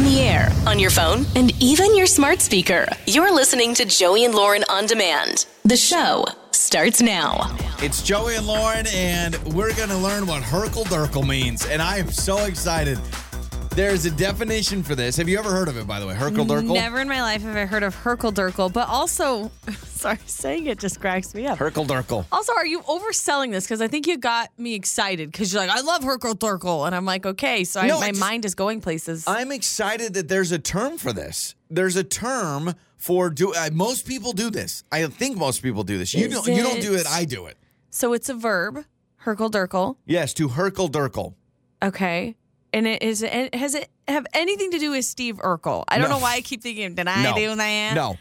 on the air, on your phone, and even your smart speaker. You're listening to Joey and Lauren on demand. The show starts now. It's Joey and Lauren, and we're going to learn what hurkle-durkle means. And I am so excited. There's a definition for this. Have you ever heard of it, by the way? hurkle-durkle? Never in my life have I heard of hurkle-durkle, but also, sorry, saying it just cracks me up. hurkle-durkle. Also, are you overselling this? Because I think you got me excited because you're like, I love hurkle-durkle. And I'm like, okay. So I, No, my mind is going places. I'm excited that there's a term for this. There's a term for do. Uh, most people do this. I think most people do this. You Is don't. You don't do it- it. I do it. so it's a verb, hurkle-durkle. Yes, to hurkle-durkle. Okay. And it is it has it have anything to do with Steve Urkel? I don't No. know why I keep thinking, did I no, do that? no.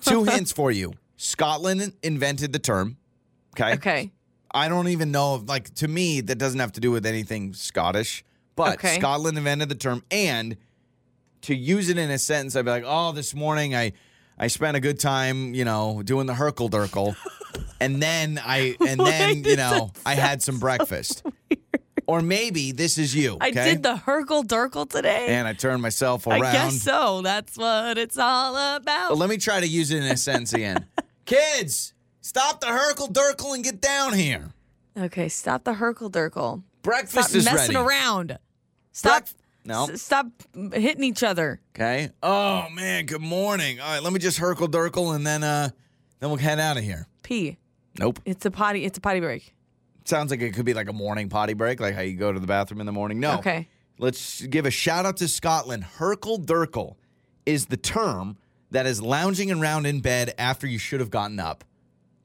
Two hints for you. Scotland invented the term. Okay. Okay. I don't even know if, like, to me, that doesn't have to do with anything Scottish, but Okay. Scotland invented the term. And to use it in a sentence, I'd be like, oh, this morning I, I spent a good time, you know, doing the hurkle-durkle. and then I, and then, you know, I had some breakfast. Or maybe this is you. I did the hurkle-durkle today. And I turned myself around. I guess so. That's what it's all about. But let me try to use it in a sentence again. Kids, stop the hurkle-durkle and get down here. Okay, stop the hurkle-durkle. Breakfast Stop is messing ready. around. Stop. Brec- No. s- stop hitting each other. Okay. Oh man, good morning. All right, let me just hurkle-durkle and then uh then we'll head out of here. Pee. Nope. It's a potty. It's a potty break. Sounds like it could be like a morning potty break, like how you go to the bathroom in the morning. No. Okay. Let's give a shout out to Scotland. hurkle-durkle is the term that is lounging around in bed after you should have gotten up.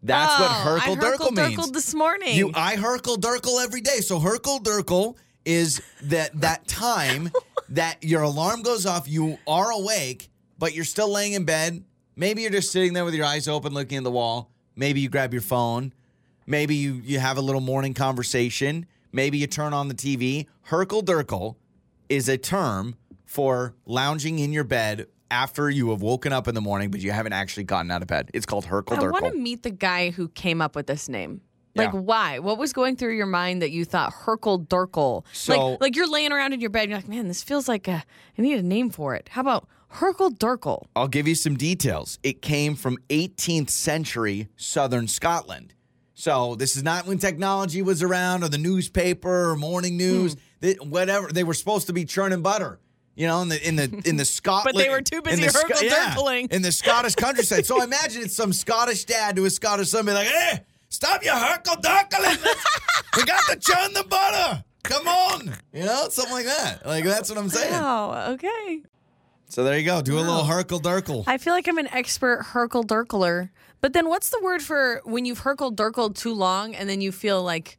That's what Oh, hurkle-durkle Herkel means. Durkel this morning. You, I hurkle-durkle every day. So hurkle-durkle is that that time that your alarm goes off, you are awake, but you're still laying in bed. Maybe you're just sitting there with your eyes open, looking at the wall. Maybe you grab your phone. Maybe you you have a little morning conversation. Maybe you turn on the TV. hurkle-durkle is a term for lounging in your bed after you have woken up in the morning, but you haven't actually gotten out of bed. It's called hurkle-durkle. I want to meet the guy who came up with this name. Like, Yeah. why? What was going through your mind that you thought hurkle-durkle? So- like, like you're laying around in your bed, and you're like, man, this feels like a, I need a name for it. How about hurkle-durkle? I'll give you some details. It came from 18th century southern Scotland. So this is not when technology was around or the newspaper or morning news, hmm. They- whatever. They were supposed to be churning butter. You know, in the in the in the Scotland, but they were too in busy the Sc- hurkle-durkling. in the Scottish countryside. so I imagine it's some Scottish dad to a Scottish son, be like, "Hey, stop your hurkle-durkling! we got to churn the butter. Come on, you know, something like that. Like that's what I'm saying. Oh, okay. So there you go. Do a little hurkle-durkle. I feel like I'm an expert hurkle-durkler. But then what's the word for when you've hurkle-durkled too long and then you feel like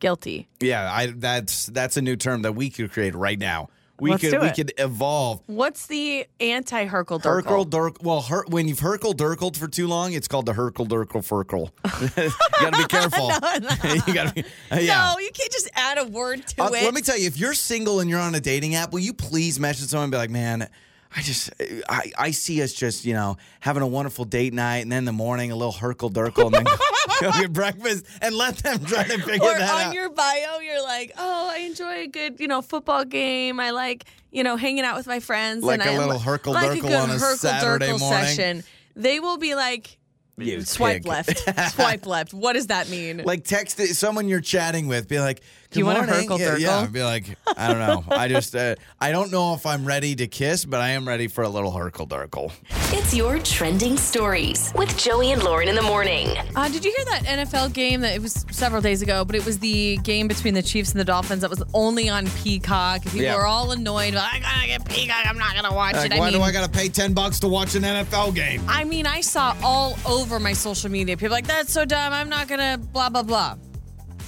guilty? Yeah, I that's that's a new term that we could create right now. We Let's could we could evolve. What's the anti Herkel hurkle-durkle? Durk. Well, her, when you've hurkle-durkled for too long, it's called the hurkle-durkle Furkel. you got to be careful. you got to be. uh, yeah. No, you can't just add a word to Uh, it. let me tell you, if you're single and you're on a dating app, will you please message someone and be like, man, I just, I, I see us just, you know, having a wonderful date night and then in the morning, a little hurkle-durkle and then go get breakfast and let them try to figure or that on out. your bio, you're like, oh, I enjoy a good, you know, football game. I like, you know, hanging out with my friends. Like and a I little Herkel like on a Saturday morning. session. They will be like, You swipe pig. left, swipe left. What does that mean? like text someone you're chatting with, be like, Do you "Good want a morning." Herkel yeah, Durkel? Yeah, be like, I don't know. I just, uh, I don't know if I'm ready to kiss, but I am ready for a little hurkle-durkle. It's your trending stories with Joey and Lauren in the morning. Uh, did you hear that NFL game that it was several days ago, but it was the game between the Chiefs and the Dolphins that was only on Peacock. People Yeah. were all annoyed. I gotta get Peacock. I'm not gonna watch Like, it. I why mean, do I got to pay ten bucks to watch an NFL game? I mean, I saw all over my social media people like, that's so dumb. I'm not gonna blah, blah, blah.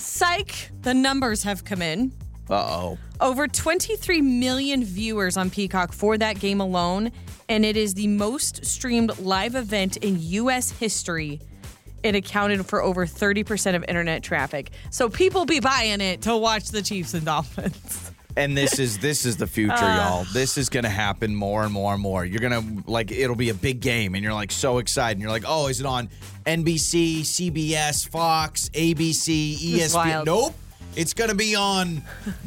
Psych, the numbers have come in. Uh oh. Over 23 million viewers on Peacock for that game alone, and it is the most streamed live event in U.S. history. It accounted for over 30% of internet traffic. So people be buying it to watch the Chiefs and Dolphins. And this is this is the future, Uh. y'all. This is gonna happen more and more and more. You're gonna like it'll be a big game, and you're like so excited. And you're like, oh, is it on NBC, CBS, Fox, ABC, ESPN? Nope. It's going to be on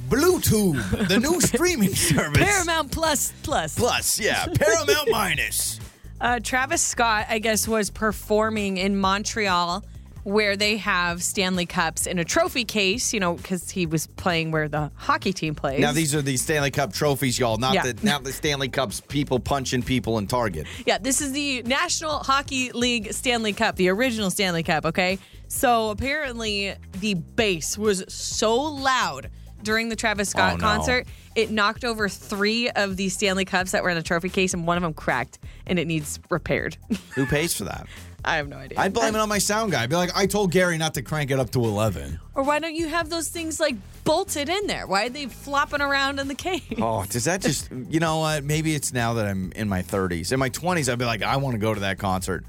Bluetooth, the new streaming service. Paramount Plus Plus. Plus, yeah, Paramount Minus. Uh, Travis Scott, I guess, was performing in Montreal where they have Stanley Cups in a trophy case, you know, because he was playing where the hockey team plays. Now these are the Stanley Cup trophies, y'all. Not Yeah. the not the Stanley Cups. People punching people in Target. Yeah, this is the National Hockey League Stanley Cup, the original Stanley Cup, okay? So apparently the bass was so loud during the Travis Scott Oh, no. concert, it knocked over three of the Stanley Cups that were in the trophy case, and one of them cracked and it needs repaired. Who pays for that? I have no idea. I'd blame it on my sound guy. I'd be like, I told Gary not to crank it up to eleven. or why don't you have those things like bolted in there? Why are they flopping around in the case? Oh, does that just? You know what? Maybe it's now that I'm in my 30s. In my 20s, I'd be like, I want to go to that concert.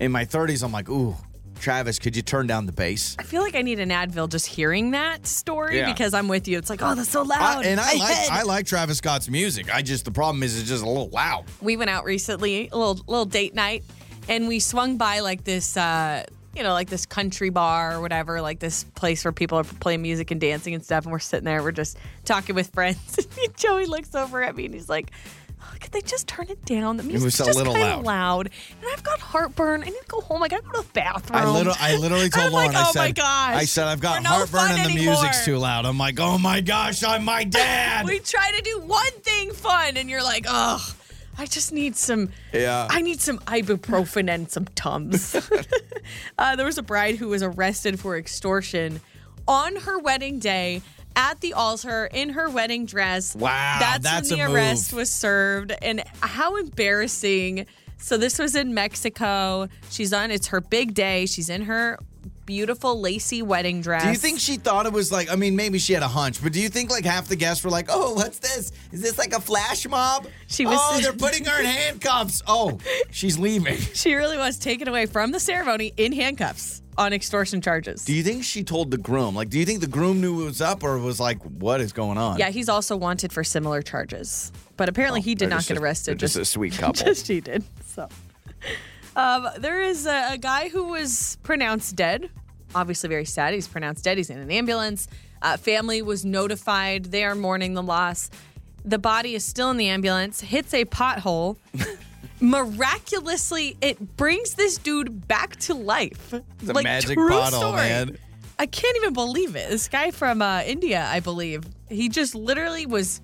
In my 30s, I'm like, ooh, Travis, could you turn down the bass? I feel like I need an Advil just hearing that story Yeah. because I'm with you. It's like, oh, that's so I, loud. and I like head. I like Travis Scott's music. I just the problem is it's just a little loud. we went out recently, a little little date night, and we swung by like this, uh, you know, like this country bar or whatever, like this place where people are playing music and dancing and stuff. And we're sitting there, we're just talking with friends. and Joey looks over at me and he's like. "Oh, Could they just turn it down? The music's just little kinda loud. loud, and I've got heartburn. I need to go home. I gotta go to the bathroom. I literally, I literally told Lauren. like, I oh said, my gosh, I said I've got we're heartburn fun and the anymore." music's too loud. I'm like, oh my gosh, I'm my dad. We try to do one thing fun, and you're like, oh, I just need some. Yeah. I need some ibuprofen and some tums. uh, there was a bride who was arrested for extortion on her wedding day at the altar in her wedding dress. Wow, that's, that's when the arrest move. was served, and how embarrassing. So this was in Mexico. She's on. It's her big day. She's in her beautiful lacy wedding dress. Do you think she thought it was like? I mean, maybe she had a hunch, but do you think like half the guests were like, "Oh, what's this? Is this like a flash mob?" She was- Oh, they're putting her in handcuffs. Oh, she's leaving. she really was taken away from the ceremony in handcuffs on extortion charges? Do you think she told the groom? Like, do you think the groom knew it was up, or was like, "What is going on?" Yeah, he's also wanted for similar charges. But apparently oh, he did Oh, not get arrested. they're just a sweet couple. Just she did. So um, there is a, a guy who was pronounced dead. Obviously very sad. He's pronounced dead. He's in an ambulance. Uh, family was notified. They are mourning the loss. The body is still in the ambulance, hits a pothole. Miraculously, it brings this dude back to life. It's a magic story. man. I can't even believe it. This guy from uh, India, I believe, he just literally was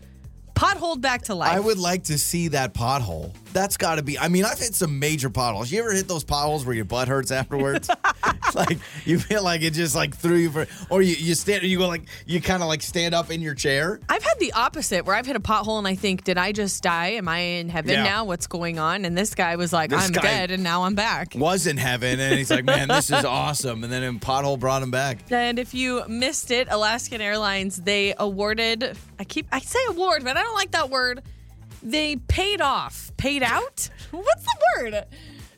potholed back to life. I would like to see that pothole. That's got to be. I mean, I've hit some major potholes. You ever hit those potholes where your butt hurts afterwards? like you feel like it just like threw you for, or you you stand, you go like you kind of like stand up in your chair. I've had the opposite where I've hit a pothole and I think, did I just die? Am I in heaven Yeah. now? What's going on? And this guy was like, This I'm guy- dead and now I'm back. Was in heaven, and he's like, man, this is awesome. And then a pothole brought him back. And if you missed it, Alaskan Airlines, they awarded, I keep, I say award, but I don't like that word. They paid off, paid out? What's the word?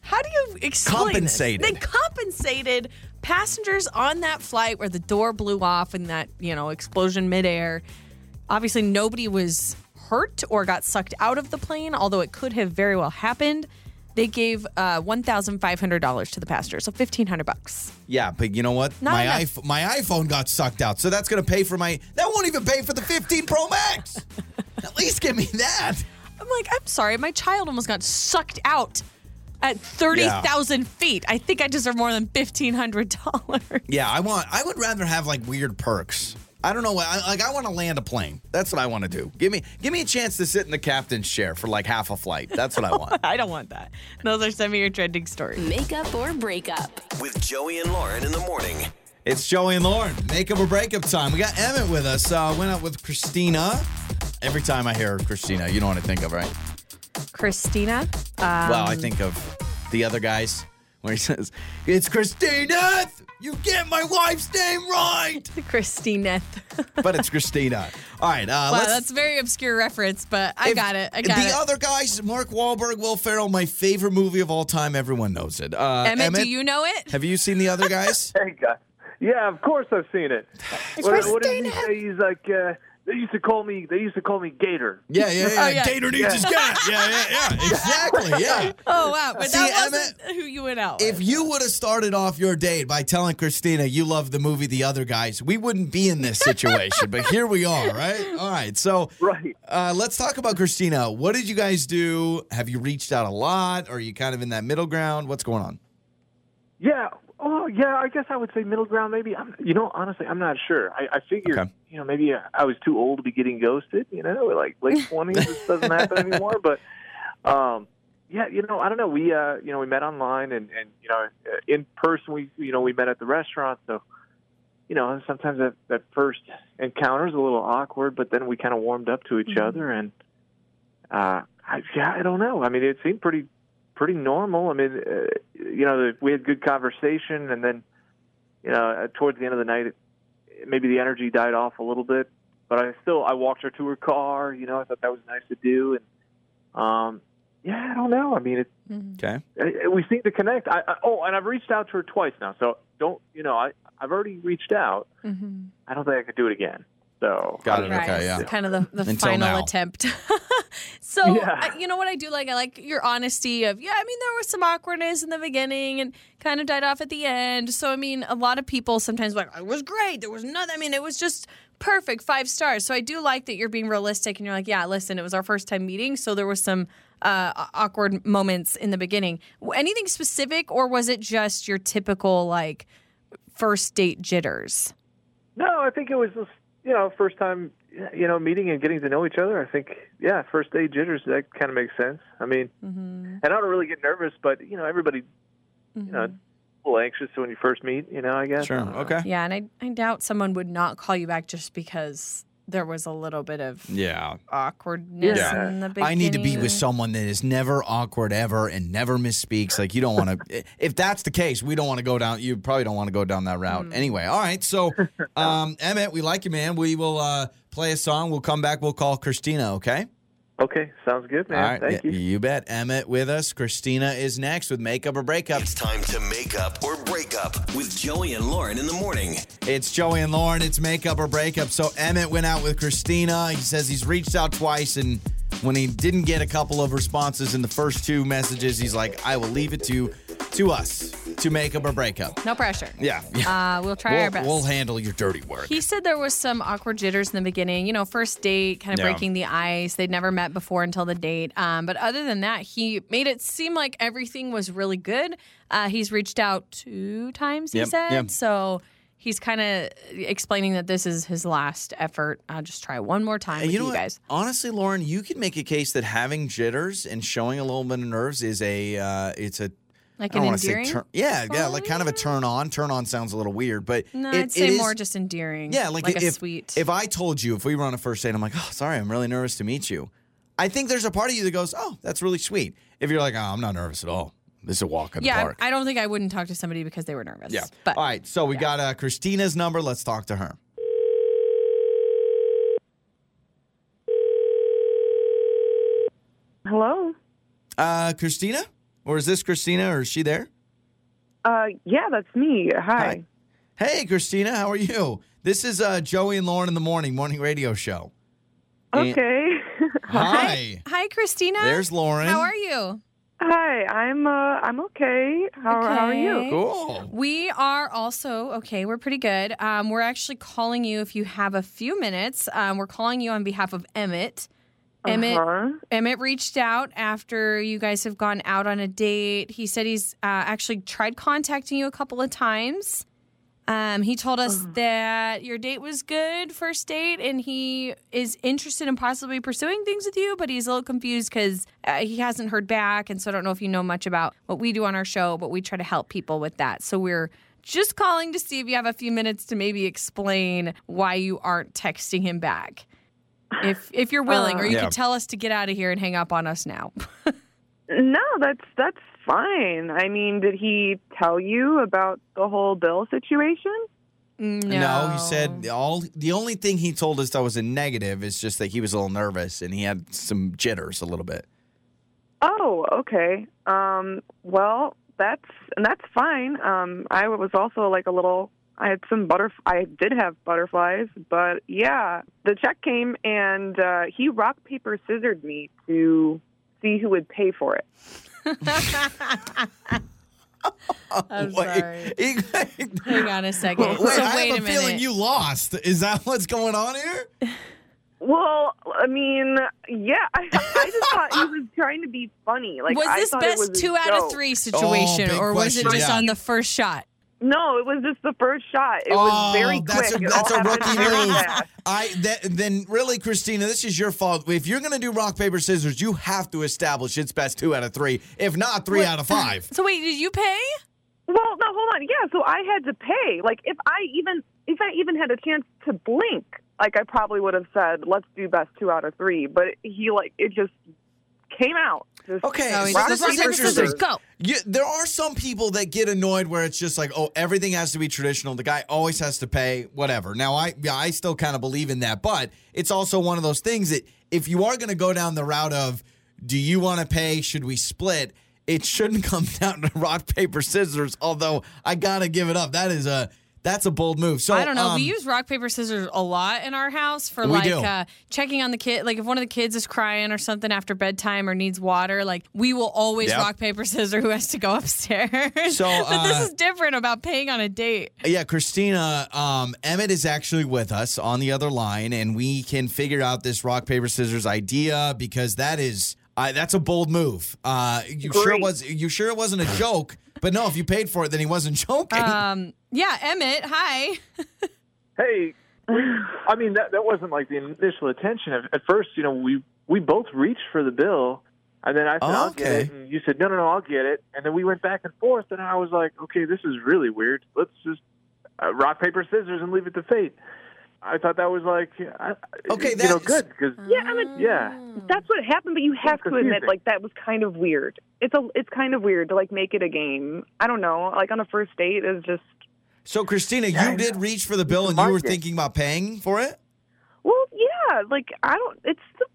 How do you explain this? They compensated passengers on that flight where the door blew off in that, you know, explosion midair. Obviously, nobody was hurt or got sucked out of the plane, although it could have very well happened. They gave uh, $1,500 to the passengers, so 1500 bucks. Yeah, but you know what? Not my iPhone, my iPhone got sucked out, so that's gonna pay for my. That won't even pay for the 15 Pro Max. At least give me that. I'm like, I'm sorry, my child almost got sucked out at 30,000 feet. I think I deserve more than $1,500. Yeah, I want. I would rather have like weird perks. I don't know what. I, like I want to land a plane. That's what I want to do. Give me, give me a chance to sit in the captain's chair for like half a flight. That's what I want. I don't want that. Those are some of your trending stories. Makeup or breakup. With Joey and Lauren in the morning. it's Joey and Lauren. Makeup or breakup time. We got Emmett with us. Uh, went out with Christina. Every time I hear Christina, you know what I think of, right? Christina, uh, well, I think of the other guys where he says, "It's Christina. You get my wife's name right." Christina. But it's Christina. All right. Uh, wow, that's a very obscure reference, but I If- got it. I got the it. other guys, Mark Wahlberg, Will Ferrell, my favorite movie of all time. Everyone knows it. Uh, Emmett, do you know it? Have you seen the other guys? Hey, guy. Yeah, of course I've seen it. It's What, what did he say? He's like, uh, they used to call me. They used to call me Gator. Yeah, yeah, yeah. Oh, yeah. Gator needs his cat. Yeah, yeah, yeah. Exactly. Yeah. Oh wow, but See, that wasn't who you went out. If you would have started off your date by telling Christina you love the movie The Other Guys, we wouldn't be in this situation. but here we are, right? All right. So Right. uh, let's talk about Christina. What did you guys do? Have you reached out a lot? Or are you kind of in that middle ground? What's going on? Yeah. Oh, yeah. I guess I would say middle ground. Maybe. I'm, you know, honestly, I'm not sure. I, I figured, Okay. you know, maybe I was too old to be getting ghosted. You know, like late twenties, this doesn't happen anymore. But, um, yeah, you know, I don't know. We, uh, you know, we met online, and and you know, uh, in person, we, you know, we met at the restaurant. So, you know, sometimes that that first encounter is a little awkward, but then we kind of warmed up to each other, and uh, I, yeah, I don't know. I mean, it seemed pretty pretty normal. I mean, uh, you know, the, we had good conversation, and then, you know, uh, towards the end of the night, it, maybe the energy died off a little bit. But I still, I walked her to her car. You know, I thought that was nice to do, and um, yeah, I don't know. I mean, it, Okay. uh, we seem to connect. I, I, oh, and I've reached out to her twice now. So don't, you know, I I've already reached out. Mhm. I don't think I could do it again. So Got it. Right. Okay, yeah. It's kind of the, the Until final now. attempt. so, Yeah. I, you know what I do like? I like your honesty of, yeah, I mean, there was some awkwardness in the beginning and kind of died off at the end. So, I mean, a lot of people sometimes like, it was great. There was nothing. I mean, it was just perfect, five stars. So, I do like that you're being realistic and you're like, yeah, listen, it was our first time meeting. So, there was some uh, awkward moments in the beginning. Anything specific, or was it just your typical, like, first date jitters? No, I think it was just you know first time you know meeting and getting to know each other. I think yeah, first day jitters that kind of makes sense. I mean, mm-hmm. and I don't really get nervous, but you know everybody you know mm-hmm. a little anxious when you first meet. You know, I guess. Sure. I don't know. Okay. Yeah, and I, I doubt someone would not call you back just because there was a little bit of Yeah. awkwardness Yeah. in the beginning. I need to be with someone that is never awkward ever and never misspeaks. Like you don't want to. if that's the case, we don't want to go down. You probably don't want to go down that route. Anyway, all right. So, um, Emmett, we like you, man. We will uh, play a song. We'll come back. We'll call Christina. Okay. Okay, sounds good, man. all right. Thank y- you. You bet. Emmett with us. Christina is next with makeup or breakup. It's time to make up or break up with Joey and Lauren in the morning. It's Joey and Lauren. It's makeup or breakup. So Emmett went out with Christina. He says he's reached out twice, and when he didn't get a couple of responses in the first two messages, he's like, "I will leave it to to us to make up or breakup." No pressure. Yeah, yeah. Uh, we'll try we'll, our best. we'll handle your dirty work. he said there was some awkward jitters in the beginning. You know, first date, kind of Yeah. breaking the ice. They'd never met before until the date. Um, but other than that, he made it seem like everything was really good. Uh, he's reached out two times, he Yep, said. yep. So he's kind of explaining that this is his last effort. I'll just try one more time you you, know what? guys. Honestly, Lauren, you could make a case that having jitters and showing a little bit of nerves is a uh, it's a Like I don't an want to say endearing? turn, yeah, yeah, like kind of a turn on. Turn on sounds a little weird, but No, it- I'd say is- more just endearing. Yeah, like, like a if, sweet. If I told you, if we were on a first date, I'm like, oh, sorry, I'm really nervous to meet you. I think there's a part of you that goes, oh, that's really sweet. If you're like, oh, I'm not nervous at all. This is a walk in yeah, the park. I, I don't think I wouldn't talk to somebody because they were nervous. yeah. But all right, so we got uh, Christina's number. Let's talk to her. Hello. Uh, Christina, or is this Christina, or is she there? Uh, yeah, that's me. Hi. Hey, Christina, how are you? This is uh, Joey and Lauren in the morning morning radio show. Okay. Hi. Hi, Christina. There's Lauren. How are you? Hi. I'm uh, I'm okay. How, how are you? Cool. We are also okay. We're pretty good. Um, we're actually calling you if you have a few minutes. Um, we're calling you on behalf of Emmett. Emmett Uh-huh. Emmett reached out after you guys have gone out on a date. He said he's uh, actually tried contacting you a couple of times. Um, he told us that your date was good, first date, and he is interested in possibly pursuing things with you, but he's a little confused because uh, he hasn't heard back. And so I don't know if you know much about what we do on our show, but we try to help people with that. So we're just calling to see if you have a few minutes to maybe explain why you aren't texting him back. If if you're willing, or you Yeah. could tell us to get out of here and hang up on us now. No, that's that's fine. I mean, did he tell you about the whole bill situation? no. he said all the only thing he told us that was a negative is just that he was a little nervous and he had some jitters a little bit. Oh, okay. Um, well, that's and that's fine. Um, I was also like a little I had some butterf. I did have butterflies, but yeah, the check came and uh, he rock paper scissored me to see who would pay for it. I'm Wait, sorry. he- Hang on a second. Wait, so I have a a, minute. feeling you lost. Is that what's going on here? Well, I mean, yeah, I, I just thought he was trying to be funny. Like, was I this thought it was best two out of three situation, big or was it just yeah. on the first shot? No, it was just the first shot. It Oh, was very quick. that's a, It that's a rookie move. I that, then really, Christina, this is your fault. If you're going to do rock paper scissors, you have to establish it's best two out of three. If not, three out of five. So wait, did you pay? Well, no, hold on. Yeah, so I had to pay. Like, if I even if I even had a chance to blink, like I probably would have said, "Let's do best two out of three. But he like it just came out. Just Okay, No, so rock, this is paper, interesting. scissors, go. You, there are some people that get annoyed where it's just like, oh, everything has to be traditional. The guy always has to pay, whatever. Now, I yeah, I still kind of believe in that, but it's also one of those things that if you are going to go down the route of, do you want to pay? Should we split? It shouldn't come down to rock paper scissors. Although I gotta give it up. That is a that's a bold move. So I don't know. um, we use rock paper scissors a lot in our house for like uh, checking on the kid. Like if one of the kids is crying or something after bedtime or needs water, like we will always Yep. rock paper scissors who has to go upstairs. So, but this uh, is different about paying on a date. Yeah, Christina, um, Emmett is actually with us on the other line, and we can figure out this rock paper scissors idea because that is uh, that's a bold move. Uh, you sure it was you sure it wasn't a joke? But no, if you paid for it, then he wasn't joking. Um, yeah, Emmett, hi. Hey, I mean that that wasn't like the initial attention. At, at first, you know, we we both reached for the bill, and then I said, Oh, "I'll get it," okay. and you said, "No, no, no, I'll get it." And then we went back and forth, and I was like, "Okay, this is really weird. Let's just uh, rock paper scissors and leave it to fate." I thought that was like, I, Okay, you know, good because Yeah, I mean, yeah, that's what happened. But you have to admit, like that was kind of weird. It's a it's kind of weird to like make it a game. I don't know. Like on a first date is just so, Christina, Yeah, you did reach for the bill, and you were thinking about paying for it. well, yeah. Like I don't. It's the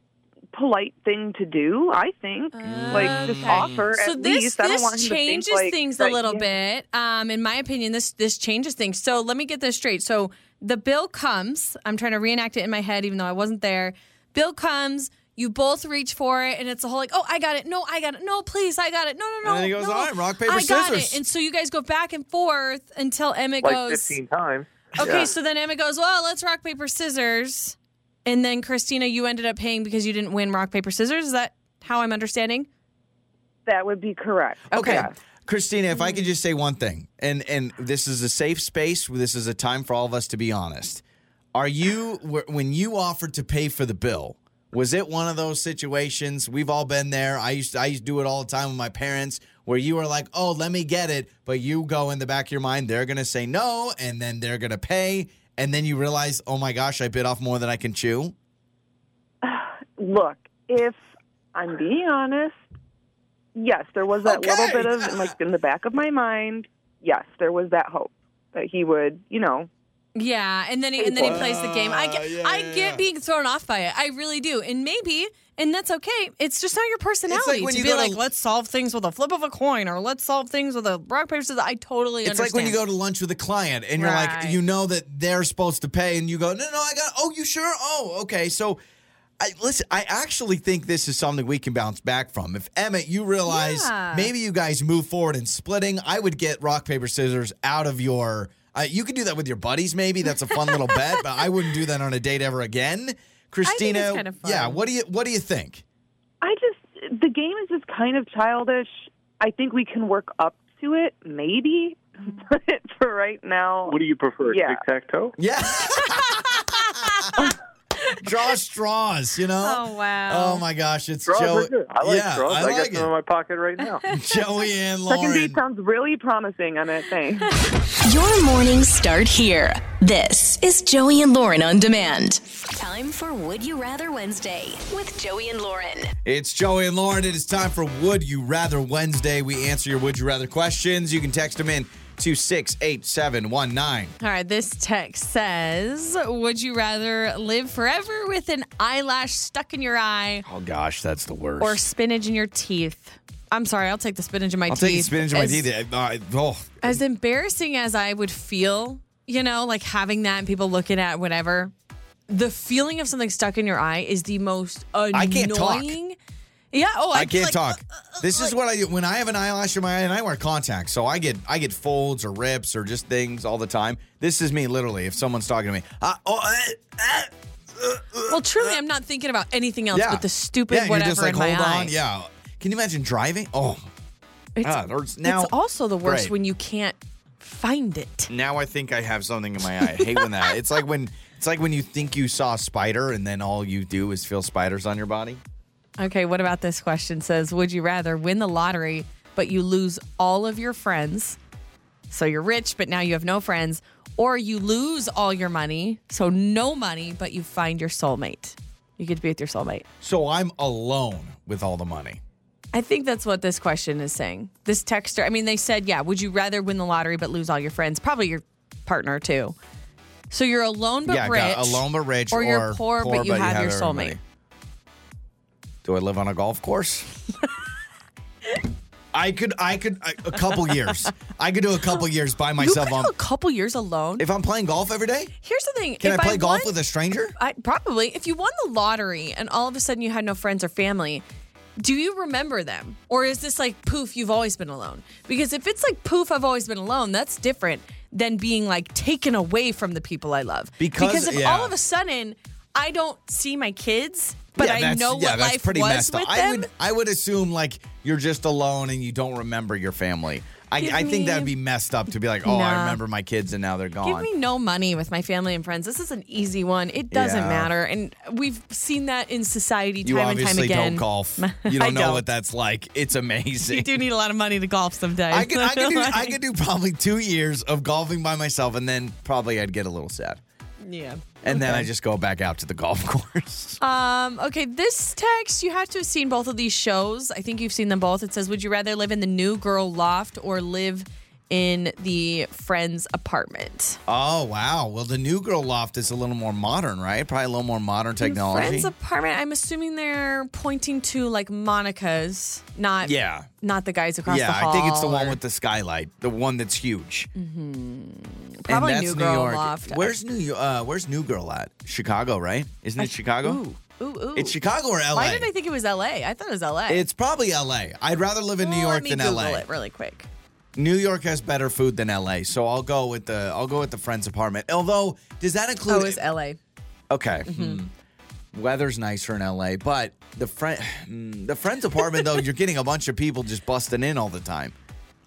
polite thing to do. I think. like just Okay. offer So at this least. I don't this want him to think, changes like, things a little yeah. bit. Um, in my opinion, this this changes things. So let me get this straight. So the bill comes. I'm trying to reenact it in my head, even though I wasn't there. Bill comes. You both reach for it, and it's a whole like, oh, I got it. No, I got it. No, please, I got it. No, no, no. And then he goes, no. all right, rock, paper, I got it. And so you guys go back and forth until Emmett like goes. fifteen times. Okay, Yeah. so then Emmett goes, well, let's rock paper scissors, and then Christina, you ended up paying because you didn't win rock paper scissors. Is that how I'm understanding? That would be correct. Okay. Yes. Christina, if I hmm. could just say one thing, and and this is a safe space. This is a time for all of us to be honest. Are you when you offered to pay for the bill? Was it one of those situations? We've all been there. I used to, I used to do it all the time with my parents, where you were like, "Oh, let me get it," but you go in the back of your mind, they're gonna say no, and then they're gonna pay, and then you realize, "Oh my gosh, I bit off more than I can chew." Look, if I'm being honest, yes, there was that Okay. little bit of like in the back of my mind. Yes, there was that hope that he would, you know, Yeah, and then he, and then he plays the game. I Uh, get yeah, I yeah, get yeah. being thrown off by it. I really do. And maybe and that's okay. It's just not your personality when to you be go to- like, let's solve things with a flip of a coin or let's solve things with a rock paper scissors. I totally It's like when you go to lunch with a client and you're like, you know that they're supposed to pay, and you go, no, no, I got. Oh, you sure? Oh, okay. So, I listen. I actually think this is something we can bounce back from. If Emmett, you realize Yeah. maybe you guys move forward in splitting, I would get rock paper scissors out of your. Uh, you could do that with your buddies, maybe. That's a fun little bet, but I wouldn't do that on a date ever again. Christina, kind of fun. yeah. What do you What do you think? I just the game is just kind of childish. I think we can work up to it, maybe. But for right now, What do you prefer, Yeah. tic tac toe? Yeah. Draw straws, you know? Oh wow. Oh my gosh, it's Straws Joey. are good. I like yeah, straws. I I, like got some in my pocket right now. Joey and Lauren. second date sounds really promising. Emmett, thanks. Your mornings start here. This is Joey and Lauren on demand. Time for Would You Rather Wednesday with Joey and Lauren. It's Joey and Lauren. It is time for Would You Rather Wednesday. We answer your Would You Rather questions. You can text them in to 68719. All right, this text says, "Would you rather live forever with an eyelash stuck in your eye Oh gosh, that's the worst. or spinach in your teeth?" I'm sorry, I'll take the spinach in my teeth. I'll teeth. take the spinach in my As- teeth. Uh, oh, As embarrassing as I would feel you know, like having that and people looking at whatever. The feeling of something stuck in your eye is the most annoying. I can't talk. Yeah. Oh, I I'd can't like, talk. uh, uh, this is what I do when I have an eyelash in my eye and I wear contacts. So I get I get folds or rips or just things all the time. This is me literally. If someone's talking to me, uh, oh, uh, uh, uh, Well, truly, I'm not thinking about anything else yeah, but the stupid yeah, whatever You're just like in my hold eye. on, yeah. Can you imagine driving? Oh, It's, Ah, now- it's also the worst Great. when you can't find it. now I think I have something in my eye. I hate when that. It's like when it's like when you think you saw a spider and then all you do is feel spiders on your body. Okay, what about this question? Says, would you rather win the lottery but you lose all of your friends? So you're rich, but now you have no friends, or you lose all your money, so no money, but you find your soulmate. You get to be with your soulmate. So I'm alone with all the money. I think that's what this question is saying. This texter, I mean, they said, yeah, would you rather win the lottery but lose all your friends? Probably your partner too. So you're alone but yeah, rich. alone but rich, or, you're poor, but you have, your soulmate. Do I live on a golf course? I could, I could, I- a couple years. I could do a couple years by You myself could on. do a couple years alone. If I'm playing golf every day, Here's the thing: can I play golf with a stranger? I, probably. If you won the lottery and all of a sudden you had no friends or family, do you remember them? Or is this like poof, you've always been alone? Because if it's like poof, I've always been alone, that's different than being like taken away from the people I love. Because- if yeah. all of a sudden I don't see my kids, but Yeah, I know yeah, what that's life pretty was messed with up. them. I would, I would assume like you're just alone and you don't remember your family. I, I think that'd be messed up to be like, oh, I remember my kids and now they're gone. Give me no money with my family and friends. This is an easy one. It doesn't Yeah. matter. And we've seen that in society you time and time obviously again. don't golf. You don't know don't. what that's like. It's amazing. You do need a lot of money to golf sometimes. I could, I could do, I could do probably two years of golfing by myself, and then probably I'd get a little sad, yeah. and then I just go back out to the golf course. Um, okay, this text, you have to have seen both of these shows. I think you've seen them both. It says, Would you rather live in the new girl loft or live in the friend's apartment? oh wow! Well, the new girl loft is a little more modern, right? Probably a little more modern technology. Friend's apartment, I'm assuming they're pointing to like Monica's, not yeah, not the guys across yeah. the hall. Yeah, I think it's the one or- with the skylight, the one that's huge. Probably new girl York. loft. Where's New Yo- uh, Where's New Girl at? Chicago, right? Isn't it Chicago? Ooh, ooh, ooh. It's Chicago or LA? Why did I think it was LA? I thought it was LA. It's probably LA. I'd rather live in New Well, York let me than Google LA. it really quick. New York has better food than LA, so I'll go with the I'll go with the friend's apartment. Although, does that include? Oh, it's LA. okay. hmm. Weather's nicer in LA, but the friend the friend's apartment though, you're getting a bunch of people just busting in all the time.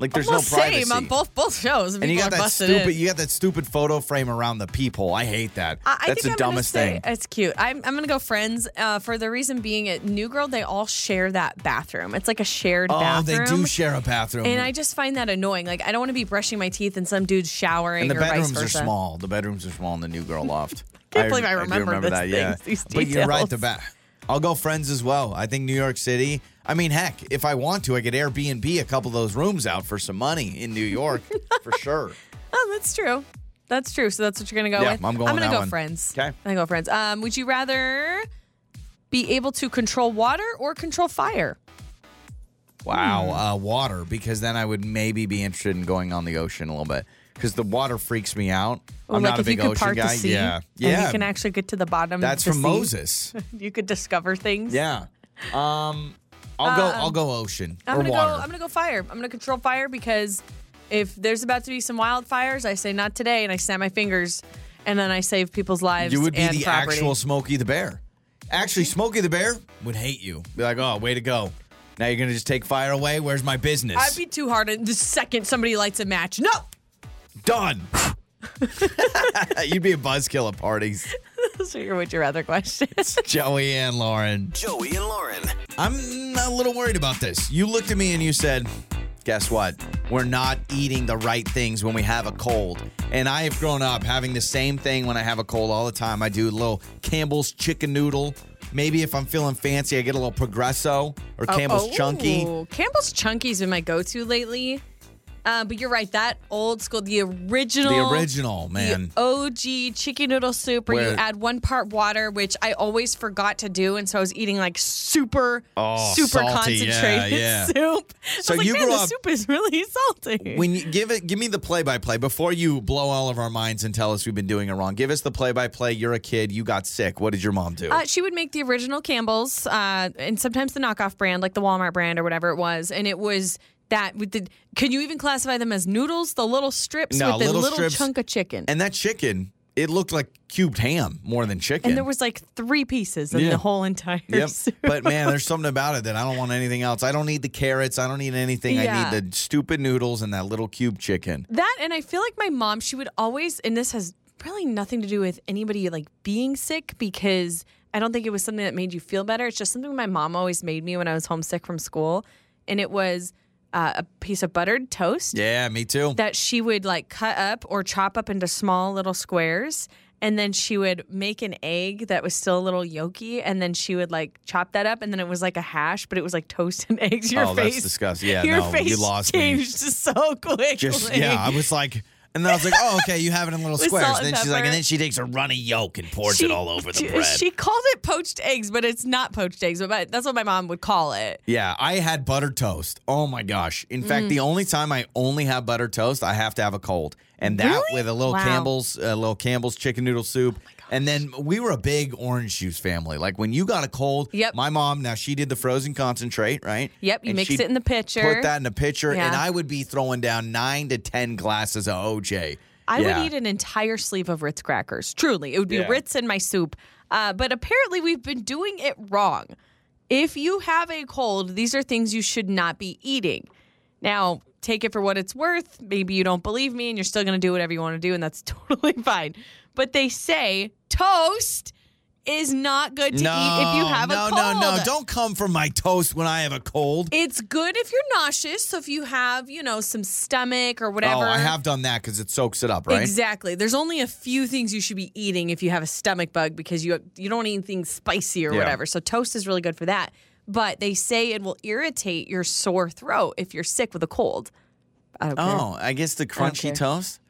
Like there's well, no privacy. same on both both shows. and you got that stupid in. you got that stupid photo frame around the peephole. I hate that. I, I That's the I'm dumbest thing. It's cute. I'm, I'm gonna go friends uh, for the reason being at New Girl they all share that bathroom. It's like a shared Oh, bathroom. they do share a bathroom. and I just find that annoying. Like I don't want to be brushing my teeth and some dude's showering and the bedrooms are small. The bedrooms are small in the new girl loft. I Can't believe I remember this that. Yeah, things, these but you're right. The details. I'll go friends as well. I think New York City. I mean, heck, if I want to, I could Airbnb a couple of those rooms out for some money in New York for sure. Oh, that's true. That's true. So that's what you're gonna go Yeah, with. I'm going I'm gonna go one. friends. Okay. I'm gonna go friends. Um, would you rather be able to control water or control fire? Wow, Hmm. uh, water because then I would maybe be interested in going on the ocean a little bit because the water freaks me out. Or I'm like not a big ocean guy. sea, yeah, and yeah. you can actually get to the bottom. That's of the from sea. Moses. You could discover things. Yeah. Um, I'll go. I'll go ocean I'm or gonna water. go. I'm gonna go fire. I'm gonna control fire because if there's about to be some wildfires, I say not today, and I snap my fingers, and then I save people's lives. You would be and the property. actual Smokey the Bear. Actually, Smokey the Bear would hate you. Be like, oh, way to go. Now you're gonna just take fire away. Where's my business? I'd be too hard. The second somebody lights a match, no. Done. You'd be a buzzkill at parties. Those are your would you rather questions. Joey and Lauren. Joey and Lauren. I'm a little worried about this. You looked at me and you said, Guess what? We're not eating the right things when we have a cold. And I have grown up having the same thing when I have a cold all the time. I do a little Campbell's chicken noodle. Maybe if I'm feeling fancy, I get a little Progresso or Campbell's Oh, oh. Chunky. oh. Campbell's Chunky's been my go-to lately. Uh, but you're right. That old school, the original, The original, man. the OG chicken noodle soup, where, Where- you add one part water, which I always forgot to do, and so I was eating like super, Oh, super salty. Yeah, concentrated yeah. soup. So I was like, you man, grew the up- soup is really salty. When you give it, give me the play-by-play before you blow all of our minds and tell us we've been doing it wrong. Give us the play-by-play. You're a kid. You got sick. What did your mom do? Uh, she would make the original Campbell's, uh, and sometimes the knockoff brand, like the Walmart brand or whatever it was, and it was that with the. Can you even classify them as noodles? The little strips No, with the little little, chunk of chicken, and that chicken, it looked like cubed ham more than chicken. and there was like three pieces in Yeah. the whole entire Yep. soup. But man, there's something about it that I don't want anything else. I don't need the carrots. I don't need anything. I need the stupid noodles and that little cube chicken. That and I feel like my mom, she would always, and this has really nothing to do with anybody like being sick because I don't think it was something that made you feel better. It's just something my mom always made me when I was homesick from school, and it was uh, a piece of buttered toast Yeah, me too. that she would like cut up or chop up into small little squares. And then she would make an egg that was still a little yolky, and then she would like chop that up, and then it was like a hash, but it was like toast and eggs. Your Oh, that's face, disgusting. Yeah, your no, you face lost me. changed so quickly. Just yeah, I was like, and then I was like, oh, okay, you have it in little With squares. salt And and then she's like, pepper. and then she takes a runny yolk and pours it all over the she, bread. She called it poached eggs, but it's not poached eggs. But my- that's what my mom would call it. Yeah, I had buttered toast. Oh my gosh. In fact, Mm. the only time I only have buttered toast, I have to have a cold. And that Really? with a little Wow. Oh Campbell's, a little Campbell's chicken noodle soup. And then we were a big orange juice family. Like when you got a cold, Yep. my mom, now she did the frozen concentrate, right? Yep, you And mix it in the pitcher. Put that in a pitcher, and I would be throwing down nine to 10 glasses of OJ. I Yeah. would eat an entire sleeve of Ritz crackers. Truly, it would be Yeah. Ritz in my soup. Uh, but apparently, we've been doing it wrong. If you have a cold, these are things you should not be eating. Now, take it for what it's worth. Maybe you don't believe me and you're still going to do whatever you want to do, and that's totally fine. But they say toast is not good to no, eat if you have no, a cold. no, no. No. Don't come for my toast when I have a cold. It's good if you're nauseous. So if you have, you know, some stomach or whatever. Oh, I have done that because it soaks it up, right? Exactly. There's only a few things you should be eating if you have a stomach bug because you you don't eat anything spicy or Yeah. whatever. So toast is really good for that. But they say it will irritate your sore throat if you're sick with a cold. I. Oh, I guess the crunchy toast.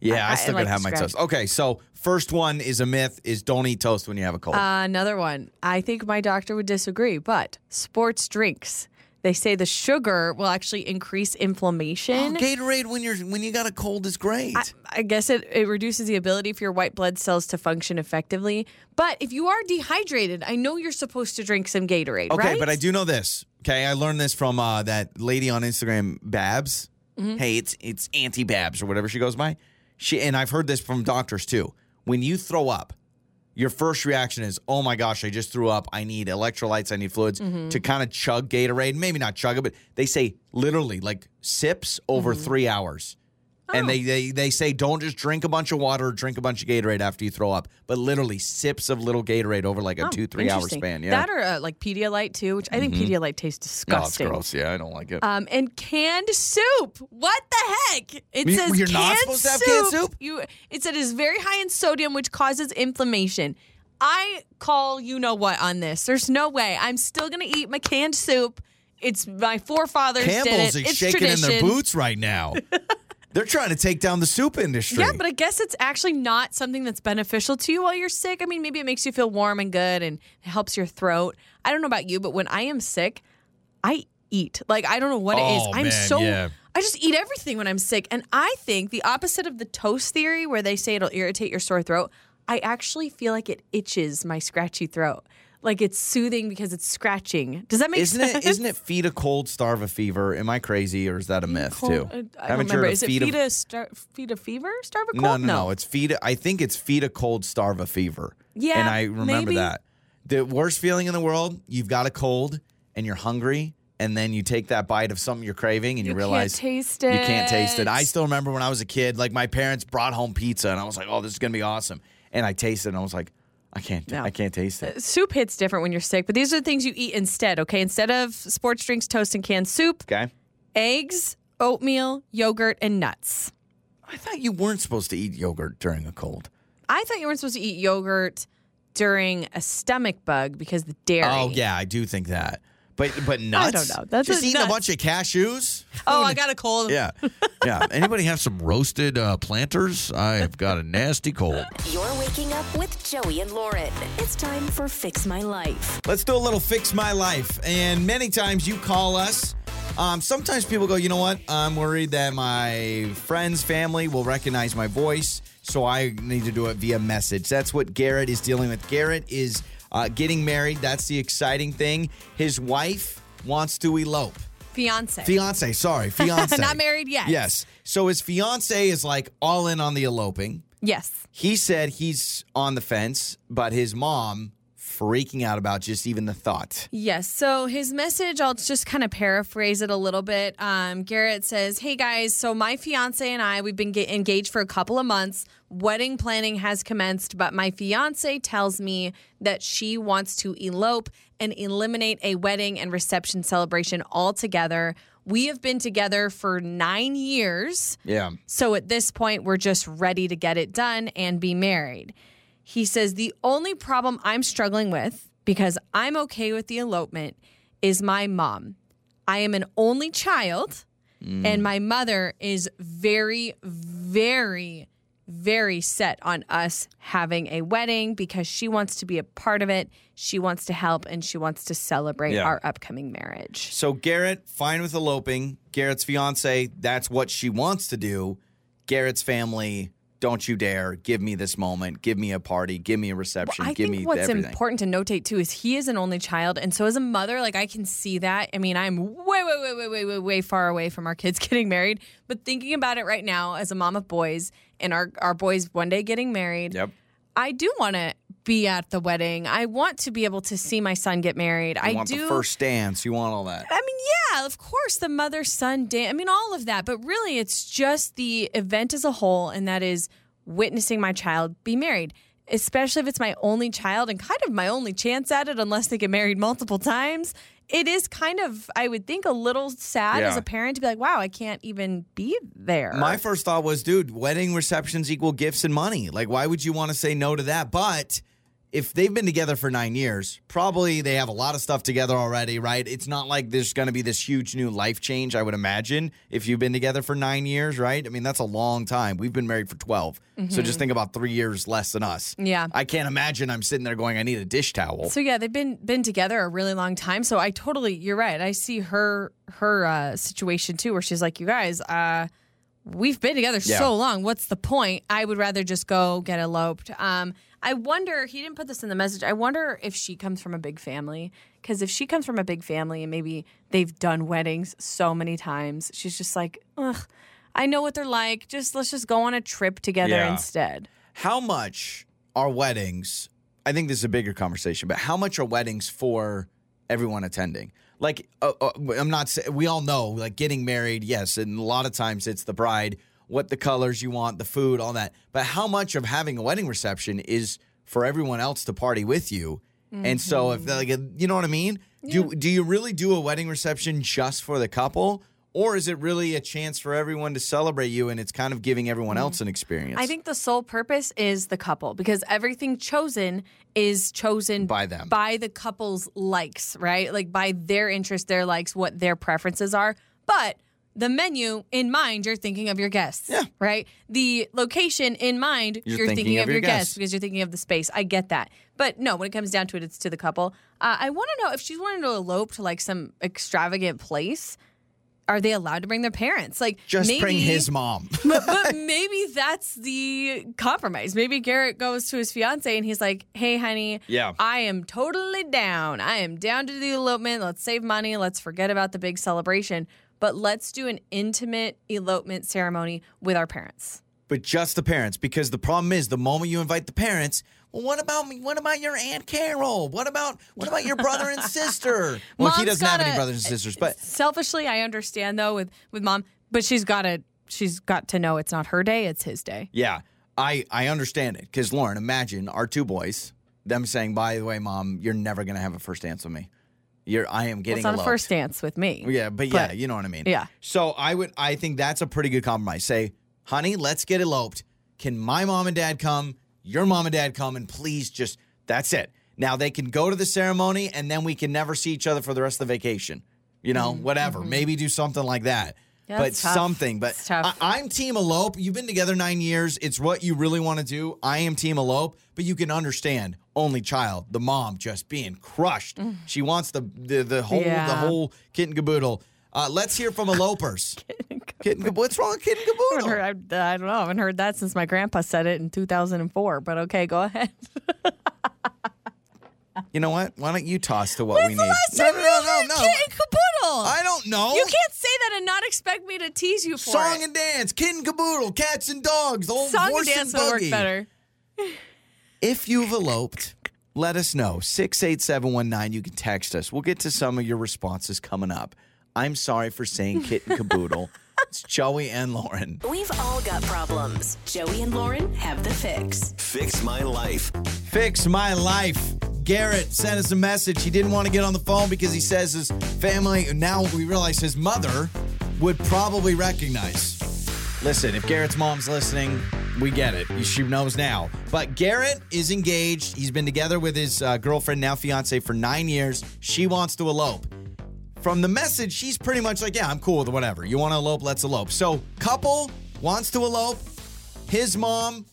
Yeah, I, I- I still like gotta have my scratch. toast. Okay, so first one is a myth: is don't eat toast when you have a cold. Uh, another one. I think my doctor would disagree, but sports drinks. They say the sugar will actually increase Oh, inflammation. Gatorade when you're when you got a cold is great. I, I guess it, it reduces the ability for your white blood cells to function effectively. But if you are dehydrated, I know you're supposed to drink some Gatorade, okay, right? but I do know this. Okay, I learned this from uh, that lady on Instagram, Babs. Mm-hmm. Hey, it's it's Auntie Babs or whatever she goes by. She and I've heard this from doctors too. When you throw up, your first reaction is, "Oh my gosh, I just threw up. I need electrolytes. I need fluids." Mm-hmm. To kind of chug Gatorade, maybe not chug it, but they say literally like sips over Mm-hmm. three hours. Oh. And they, they they say don't just drink a bunch of water or drink a bunch of Gatorade after you throw up, but literally sips of little Gatorade over like a Oh, two three hour span. Yeah, Mm-hmm. That or uh, like Pedialyte too, which I think Pedialyte tastes disgusting. oh, it's disgusting. gross. Yeah, I don't like it. Um, and canned soup. What the heck? It You- says you're not supposed to have canned soup? You. It said is very high in sodium, which causes inflammation. I call you know what on this. There's no way. I'm still gonna eat my canned soup. It's my forefathers Campbell's did it. is It's shaking in their tradition. boots right now. They're trying to take down the soup industry. Yeah, but I guess it's actually not something that's beneficial to you while you're sick. I mean, maybe it makes you feel warm and good and it helps your throat. I don't know about you, but when I am sick, I eat. Like I don't know what it is. Oh, I'm man, so yeah. I just eat everything when I'm sick. And I think the opposite of the toast theory where they say it'll irritate your sore throat, I actually feel like it itches my scratchy throat. Like it's soothing because it's scratching. Does that make Isn't sense? it? Isn't it feed a cold, starve a fever? Am I crazy, or is that a myth too? Cold- uh, I Haven't remember. heard Is it feed a- feed a, star- feed a fever? Starve a cold? No, no, no, It's feed. A, I think it's feed a cold, starve a fever. Yeah, and I remember maybe. that. The worst feeling in the world. You've got a cold and you're hungry, and then you take that bite of something you're craving, and you, You can't realize You can't taste it. it. I still remember when I was a kid. Like my parents brought home pizza, and I was like, "Oh, this is gonna be awesome." And I tasted, it, and I was like, "I can't. No. I can't taste it." Uh, soup hits different when you're sick, but these are the things you eat instead, okay? Instead of sports drinks, toast, and canned soup, Okay. eggs, oatmeal, yogurt, and nuts. I thought you weren't supposed to eat yogurt during a cold. I thought you weren't supposed to eat yogurt during a stomach bug because the dairy. Oh yeah, I do think that. But but nuts. I don't know. That's just a- eating a bunch of cashews Oh, I got a cold. Yeah. Yeah. Anybody have some roasted uh, planters? I've got a nasty cold. You're waking up with Joey and Lauren. It's time for Fix My Life. Let's do a little fix my life. And many times you call us. Um, sometimes people go, you know what? I'm worried that my friends, family will recognize my voice, so I need to do it via message. That's what Garrett is dealing with. Garrett is uh, getting married. That's the exciting thing. His wife wants to elope. Fiance. Fiance, sorry, fiance. Not married yet. Yes. So his fiance is like all in on the eloping. Yes. He said he's on the fence, but his mom freaking out about just even the thought. Yes. So his message, I'll just kind of paraphrase it a little bit. Um, Garrett says, Hey guys, so my fiance and I, we've been engaged for a couple of months. Wedding planning has commenced, but my fiance tells me that she wants to elope and eliminate a wedding and reception celebration altogether. We have been together for nine years. Yeah. So at this point, we're just ready to get it done and be married. He says the only problem I'm struggling with, because I'm okay with the elopement, is my mom. I am an only child, and mm. my mother is very, very, very set on us having a wedding because she wants to be a part of it. She wants to help and she wants to celebrate Yeah. our upcoming marriage. So Garrett, fine with eloping. Garrett's fiance, that's what she wants to do. Garrett's family, don't you dare give me this moment. Give me a party. Give me a reception. I give think me what's everything. important to notate too is he is an only child, and so as a mother, like I can see that. I mean, I'm way, way, way, way, way, way, way far away from our kids getting married, but thinking about it right now as a mom of boys and our our boys one day getting married, Yep. I do want to be at the wedding. I want to be able to see my son get married. You I want do. the first dance. You want all that. I mean, yeah, of course, the mother son dance. I mean, all of that. But really, it's just the event as a whole, and that is witnessing my child be married, especially if it's my only child and kind of my only chance at it, unless they get married multiple times. It is kind of, I would think, a little sad Yeah. as a parent to be like, wow, I can't even be there. My first thought was, dude, wedding receptions equal gifts and money. Like, why would you want to say no to that? But if they've been together for nine years, probably they have a lot of stuff together already, right? It's not like there's going to be this huge new life change, I would imagine, if you've been together for nine years, right? I mean, that's a long time. We've been married for 12. So just think about three years less than us. Mm-hmm. Yeah. I can't imagine I'm sitting there going, I need a dish towel. So yeah, they've been been together a really long time. So I totally, you're right. I see her her uh, situation too, where she's like, "You guys, uh, we've been together Yeah. so long. What's the point? I would rather just go get eloped." Um, I wonder. He didn't put this in the message. I wonder if she comes from a big family. Because if she comes from a big family and maybe they've done weddings so many times, she's just like, "Ugh, I know what they're like. Just let's just go on a trip together Yeah. instead." how much are weddings? I think this is a bigger conversation, but how much are weddings for everyone attending? Like, uh, uh, I'm not saying we all know, like getting married, yes, and a lot of times it's the bride, what the colors you want, the food, all that. But how much of having a wedding reception is for everyone else to party with you? And so, if mm-hmm. like, you know what I mean, do do you really do a wedding reception just for the couple? Or is it really a chance for everyone to celebrate you and it's kind of giving everyone else mm-hmm. an experience? I think the sole purpose is the couple because everything chosen is chosen By them. by the couple's likes, right? Like by their interest, their likes, what their preferences are. But the menu in mind, you're thinking of your guests. Yeah. Right? The location in mind, you're, thinking, of your guests. because you're thinking of the space. I get that. But no, when it comes down to it, it's to the couple. Uh, I want to know if she's wanting to elope to like some extravagant place. Are they allowed to bring their parents? Like just maybe, bring his mom. but, but maybe that's the compromise. Maybe Garrett goes to his fiance and he's like, "Hey, honey, Yeah. I am totally down. I am down to the elopement. Let's save money. Let's forget about the big celebration, but let's do an intimate elopement ceremony with our parents." but just the parents because the problem is the moment you invite the parents well what about me what about your aunt carol what about what about your brother and sister well he doesn't have any brothers and sisters but Selfishly, I understand though with with mom, but she's got to she's got to know it's not her day; it's his day. yeah i i understand it because lauren imagine our two boys them saying by the way mom you're never gonna have a first dance with me you're i am Well, getting it's not a first dance with me. Yeah, but yeah, you know what I mean. Yeah. So I would I think that's a pretty good compromise. Say, honey, let's get eloped. Can my mom and dad come? Your mom and dad come and please just that's it. Now they can go to the ceremony and then we can never see each other for the rest of the vacation. You know, Mm-hmm. whatever. Maybe do something like that. Yeah, but something. But. I, I'm team elope. You've been together nine years. It's what you really want to do. I am team elope, but you can understand only child, the mom, just being crushed. She wants the the, the whole Mm. Yeah. the whole kit and caboodle. Uh, let's hear from elopers. kit and caboodle. What's wrong with kit and I, caboodle? heard, I, I don't know. I haven't heard that since my grandpa said it in 2004. But okay, go ahead. You know what? Why don't you toss to what we need? No, no, no, no, no. Kit and Caboodle. I don't know. You can't say that and not expect me to tease you for Song it. and dance, kid and caboodle, cats and dogs, the whole Song and dance and would work better. If you've eloped, let us know. 68719. You can text us. We'll get to some of your responses coming up. I'm sorry for saying kit and caboodle. it's Joey and Lauren. We've all got problems. Joey and Lauren have the fix. Fix my life. Fix my life. Garrett sent us a message. He didn't want to get on the phone because he says his family, now we realize his mother would probably recognize. Listen, if Garrett's mom's listening, we get it. She knows now. But Garrett is engaged. He's been together with his uh, girlfriend, now fiance, for nine years. She wants to elope. From the message, she's pretty much like, yeah, I'm cool with whatever. You want to elope? Let's elope. So, couple wants to elope. His mom,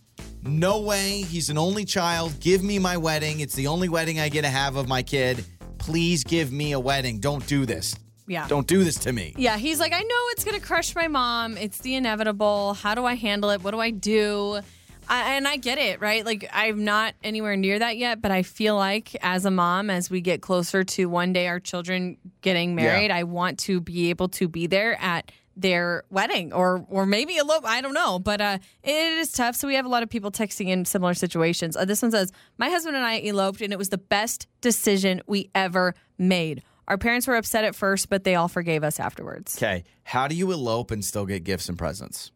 no way. He's an only child. Give me my wedding. It's the only wedding I get to have of my kid. Please give me a wedding. Don't do this. Yeah. Don't do this to me. Yeah, he's like, I know it's gonna crush my mom. It's the inevitable. How do I handle it? What do I do? I, and I get it, right? Like I'm not anywhere near that yet, but I feel like as a mom, as we get closer to one day our children getting married, I want to be able to be there at their wedding or or maybe a little I don't know but uh it is tough so we have a lot of people texting in similar situations uh, this one says my husband and I eloped and it was the best decision we ever made our parents were upset at first but they all forgave us afterwards Okay. How do you elope and still get gifts and presents?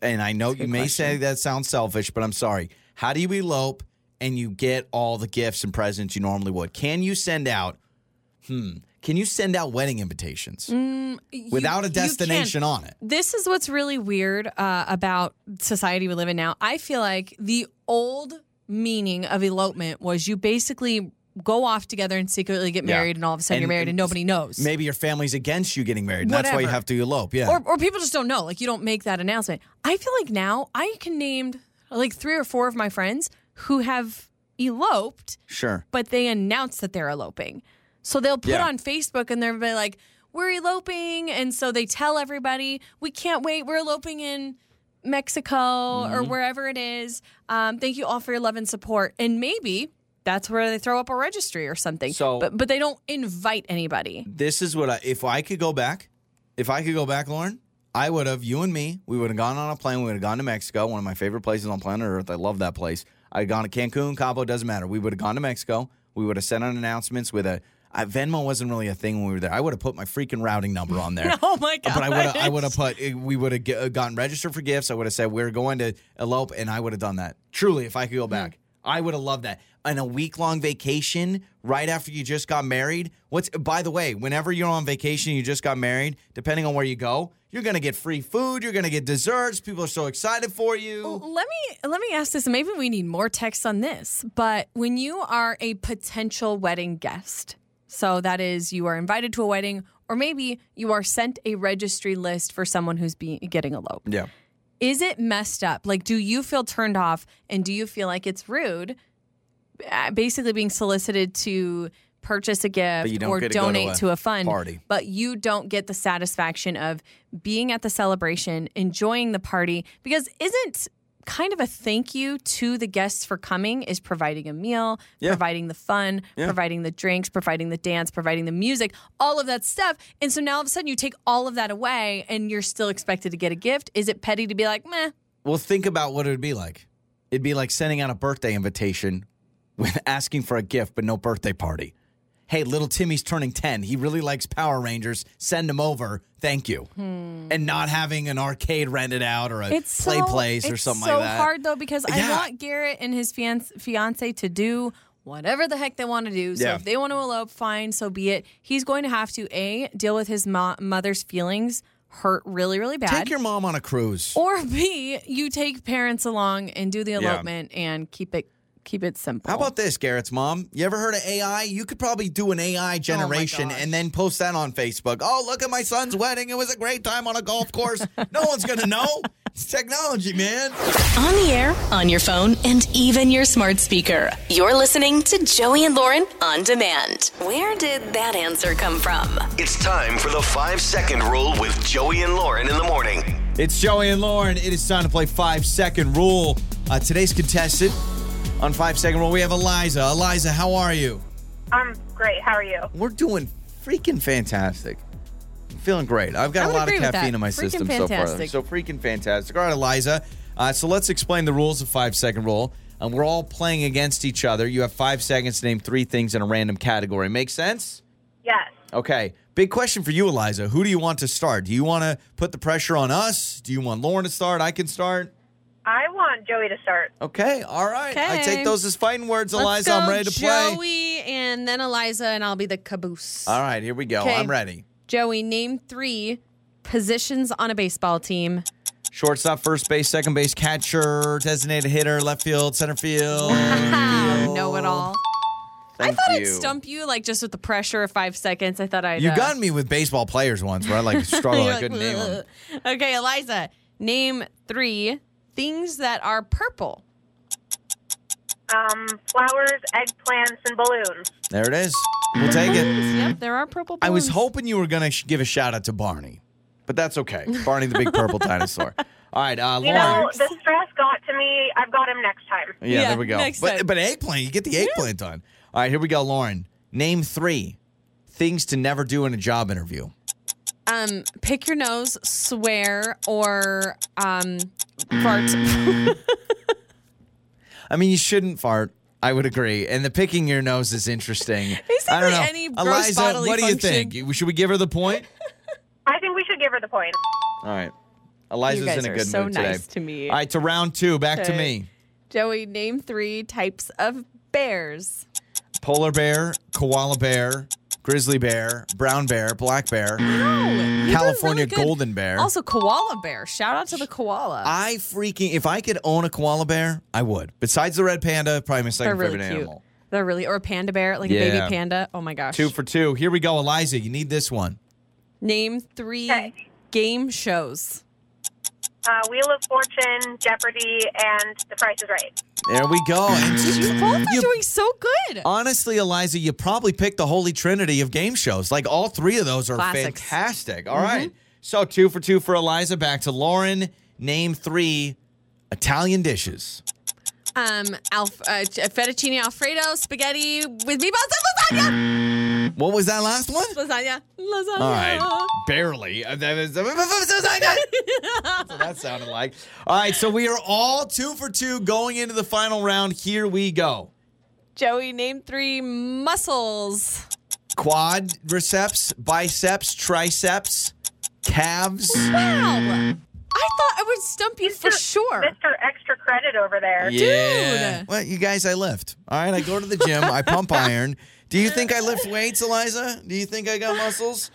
And I know you may say that sounds selfish, but I'm sorry. How do you elope and you get all the gifts and presents you normally would? Can you send out, hmm, can you send out wedding invitations without a Mm, destination on it? This is what's really weird uh, about society we live in now. I feel like the old meaning of elopement was you basically go off together and secretly get Yeah. married, and all of a sudden And- you're married and nobody knows. Maybe your family's against you getting married. And that's why you have to elope. Yeah. or, or people just don't know. Like you don't make that announcement. I feel like now I can name like three or four of my friends who have eloped, sure. but they announce that they're eloping. So they'll put Yeah. on Facebook and they're be like, "We're eloping," and so they tell everybody, "We can't wait. We're eloping in." Mexico Mm-hmm. or wherever it is. Um, thank you all for your love and support. And maybe that's where they throw up a registry or something. So- but but they don't invite anybody. This is what I, if I could go back, if I could go back, Lauren, I would have, you and me, we would have gone on a plane. We would have gone to Mexico, one of my favorite places on planet Earth. I love that place. I'd gone to Cancun, Cabo, doesn't matter. We would have gone to Mexico. We would have sent out announcements with a, uh, Venmo wasn't really a thing when we were there. I would have put my freaking routing number on there. Oh my god! But I would have, I would have put, eh, we would have get- gotten registered for gifts. I would have said we're going to elope, and I would have done that. Truly, if I could go back, I would have loved that. And a week long vacation right after you just got married. What's by the way, whenever you're on vacation, you just got married. Depending on where you go, you're gonna get free food. You're gonna get desserts. People are so excited for you. Let me let me ask this. Maybe we need more text on this. But when you are a potential wedding guest, so that is you are invited to a wedding, or maybe you are sent a registry list for someone who's being getting eloped. Yeah. Is it messed up? Like, do you feel turned off, and do you feel like it's rude? Uh, Basically, being solicited to purchase a gift or to go to donate a to a fund, party. but you don't get the satisfaction of being at the celebration, enjoying the party, because isn't kind of a thank you to the guests for coming is providing a meal, Yeah. providing the fun, Yeah. providing the drinks, providing the dance, providing the music, all of that stuff. And so now all of a sudden you take all of that away and you're still expected to get a gift. Is it petty to be like, meh? Well, think about what it would be like. It'd be like sending out a birthday invitation with asking for a gift, but no birthday party. Hey, little Timmy's turning 10. He really likes Power Rangers. Send him over. Thank you. And not having an arcade rented out or a Hmm. It's play so, place or something so like that. So hard though because I want Garrett and his fiance, fiance to do whatever the heck they want to do. So Yeah. if they want to elope, fine, so be it. He's going to have to a deal with his mo- mother's feelings hurt really really bad. Take your mom on a cruise. or B, you take parents along and do the Yeah. elopement and keep it Keep it simple. How about this, Garrett's mom? You ever heard of AI? You could probably do an AI generation gosh. and then post that on Facebook. Oh, look at my son's wedding. It was a great time on a golf course. no one's going to know. It's technology, man. On the air, on your phone, and even your smart speaker. You're listening to Joey and Lauren on demand. Where did that answer come from? It's time for the five second rule with Joey and Lauren in the morning. It's Joey and Lauren. It is time to play Five Second Rule. Uh, today's contestant on Five Second Rule, we have Eliza. Eliza, how are you? I'm great. How are you? We're doing freaking fantastic. I'm feeling great. I've got I a would lot of agree with caffeine that. in my Freaking system so far. So freaking fantastic. All right, Eliza. Uh, so let's explain the rules of Five Second Rule. And we're all playing against each other. You have five seconds to name three things in a random category. Make sense? Yes. Okay. Big question for you, Eliza. Who do you want to start? Do you want to put the pressure on us? Do you want Lauren to start? I can start. I want Joey to start. Okay. All right. I Okay. take those as fighting words, Let's Eliza. go I'm ready to play. Joey and then Eliza, and I'll be the caboose. All right. Here we go. Okay. I'm ready. Joey, name three positions on a baseball team. Shortstop, first base, second base, catcher, designated hitter, left field, center field. know it all. I Thank thought I'd you. stump you like just with the pressure of five seconds. I thought I'd. You uh, got me with baseball players once where I like struggle. you're I couldn't name them. "Ugh." Okay, Eliza, name three things that are purple. Um, flowers, eggplants, and balloons. There it is. We'll take it. Yep, there are purple. I was hoping you were going to sh- give a shout out to Barney, but that's okay. Barney the big purple dinosaur. All right, uh, You know, the stress got to me. I've got him next time. yeah, Yeah, there we go. next But, time. but eggplant, you get the eggplant done. All right, here we go, Lauren. Name three things to never do in a job interview. Um, pick your nose, swear, or um, fart. I mean, you shouldn't fart. I would agree. And the picking your nose is interesting. I don't know. any gross Eliza, bodily what do you function. think? Should we give her the point? I think we should give her the point. All right. Eliza's You guys in a are good so mood today. nice to me. All right, to round two. Back to Okay. me. Joey, name three types of bears. Polar bear, koala bear, grizzly bear, brown bear, black bear, You're California really golden bear. Also, koala bear. Shout out to the koala. I freaking if I could own a koala bear, I would. Besides the red panda, probably my second really favorite cute. animal. They're really or a panda bear, like a Yeah. baby panda. Oh my gosh. Two for two. Here we go, Eliza. You need this one. Name three Okay. game shows. Uh, Wheel of Fortune, Jeopardy, and The Price is Right. There we go. And You both are you- doing so good. honestly, Eliza, you probably picked the holy trinity of game shows. Like all three of those are Classics. fantastic. All right. So two for two for Eliza. Back to Lauren. Name three Italian dishes. Um, alf- uh, fettuccine alfredo, spaghetti with meatballs and lasagna. What was that last one? Lasagna. Lasagna. All right. Barely. Uh, that is- That's what that sounded like. All right. So we are all two for two going into the final round. Here we go. Joey, name three muscles. Quad, Quadriceps, biceps, triceps, calves. Wow. I thought I would stump you for sure. Mr. Extra Credit over there. Yeah. Dude. Well, you guys, I lift. All right. I go to the gym. I pump iron. Do you think I lift weights, Eliza? Do you think I got muscles?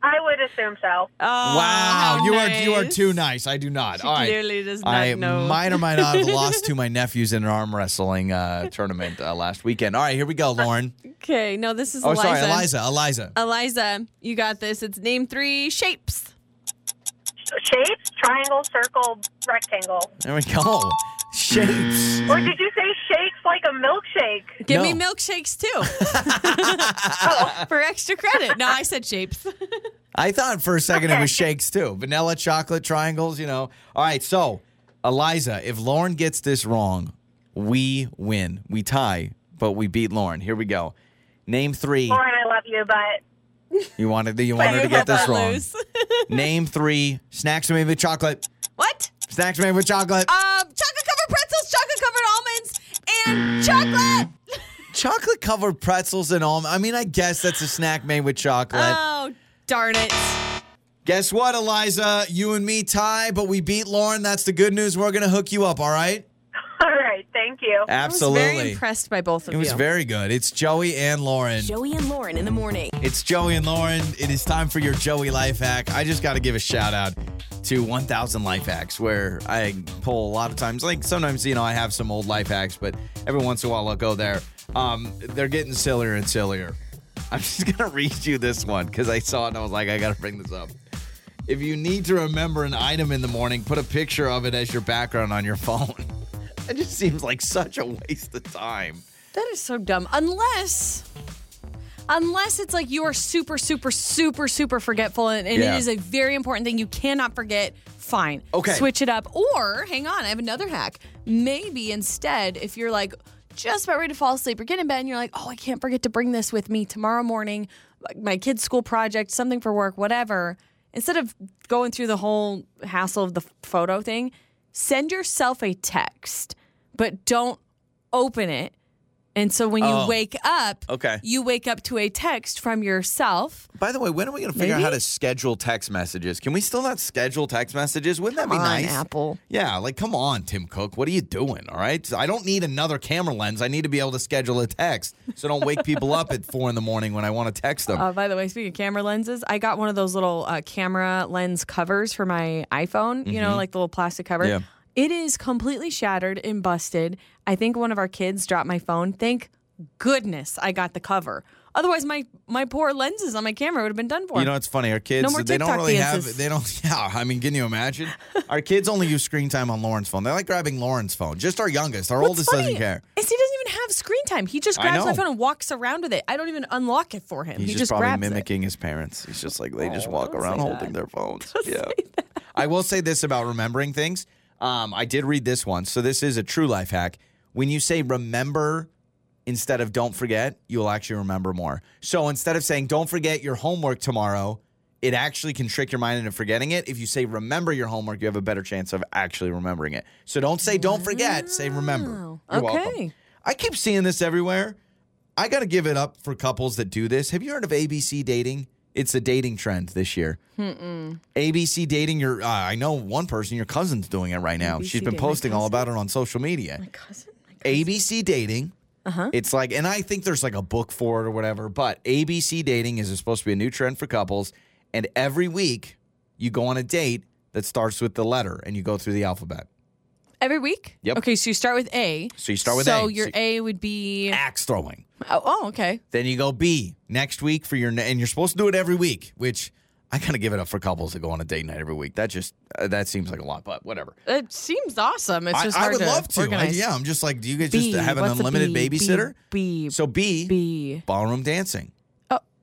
I would assume so. Oh, wow, how you are you are too nice. I do not. She All right. clearly does not I know. might or might not have lost to my nephews in an arm wrestling uh, tournament uh, last weekend. All right, here we go, Lauren. Okay, no, this is Oh, Eliza. sorry, Eliza. Eliza. Eliza, you got this. It's name three shapes. Shapes, triangle, circle, rectangle. There we go. Shapes. Or did you say shakes like a milkshake? Give me milkshakes too. Oh. For extra credit. No, I said shapes. I thought for a second it was shakes too. Vanilla, chocolate, triangles, you know. All right, so Eliza, if Lauren gets this wrong, we win. We tie, but we beat Lauren. Here we go. Name three. Lauren, I love you, but You wanted you want her to get this wrong. Name three snacks made with chocolate. what? Snacks made with chocolate. Um, chocolate covered pretzels, chocolate covered almonds, and chocolate. chocolate covered pretzels and all. I mean, I guess that's a snack made with chocolate. Oh, darn it. Guess what, Eliza? You and me tie, but we beat Lauren. That's the good news. We're gonna hook you up. All right. All right, thank Thank you. I was very Absolutely. impressed by both of you. It was you. very good. It's Joey and Lauren. Joey and Lauren in the morning. It's Joey and Lauren. It is time for your Joey life hack. I just got to give a shout out to 1000 Life Hacks, where I pull a lot of times. Like sometimes, you know, I have some old life hacks, but every once in a while I'll go there. Um, they're getting sillier and sillier. I'm just going to read you this one because I saw it and I was like, I got to bring this up. If you need to remember an item in the morning, put a picture of it as your background on your phone. It just seems like such a waste of time. That is so dumb. Unless, unless it's like you are super, super, super, super forgetful, and, and Yeah. it is a very important thing you cannot forget. Fine. Okay. Switch it up. Or hang on, I have another hack. Maybe instead, if you're like just about ready to fall asleep or get in bed, and you're like, oh, I can't forget to bring this with me tomorrow morning, like my kid's school project, something for work, whatever. Instead of going through the whole hassle of the photo thing, send yourself a text, but don't open it. And so when you Oh. wake up, Okay. you wake up to a text from yourself. By the way, when are we going to figure out how to schedule text messages? Can we still not schedule text messages? Wouldn't that be on, nice? Apple. Yeah, like come on, Tim Cook. What are you doing? All right. I don't need another camera lens. I need to be able to schedule a text. So don't wake people up at four in the morning when I want to text them. Uh, by the way, speaking of camera lenses, I got one of those little uh, camera lens covers for my iPhone, you know, like the little plastic cover. Mm-hmm. Yeah. It is completely shattered and busted. I think one of our kids dropped my phone. Thank goodness I got the cover. Otherwise, my my poor lenses on my camera would have been done for. you know, it's funny. Our kids, No they don't really dances. have. They don't. Yeah, I mean, can you imagine? our kids only use screen time on Lauren's phone. They like grabbing Lauren's phone. Just our youngest. Our What's oldest funny doesn't care. Is he doesn't even have screen time. He just grabs my phone and walks around with it. I don't even unlock it for him. He's he just, just, probably grabs it. mimicking his parents. He's just like they just Oh, walk around holding that. their phones. yeah. I will say this about remembering things. Um, I did read this one, so this is a true life hack. When you say remember instead of don't forget, you will actually remember more. So instead of saying don't forget your homework tomorrow, it actually can trick your mind into forgetting it. If you say remember your homework, you have a better chance of actually remembering it. So don't say don't forget, say remember. You're welcome. Okay. I keep seeing this everywhere. I got to give it up for couples that do this. Have you heard of ABC dating? It's a dating trend this year. ABC dating. Your, uh, I know one person. Your cousin's doing it right now. ABC She's been dating. My posting all cousin? about it on social media. My cousin. My cousin. ABC dating. Uh-huh. It's like, and I think there's like a book for it or whatever. But ABC dating is supposed to be a new trend for couples. And every week you go on a date that starts with the letter, and you go through the alphabet. Every week? Yep. Okay, so you start with A. So you start with so A. your So- your A would be. Axe throwing. Oh, oh, okay. Then you go B next week for your, and you're supposed to do it every week, which I kind of give it up for couples that go on a date night every week. That just, uh, that seems like a lot, but whatever. It seems awesome. It's just I hard would to love to. I, yeah, I'm just like, do you guys B, just have an unlimited B? B, babysitter? B. So B, B. ballroom dancing.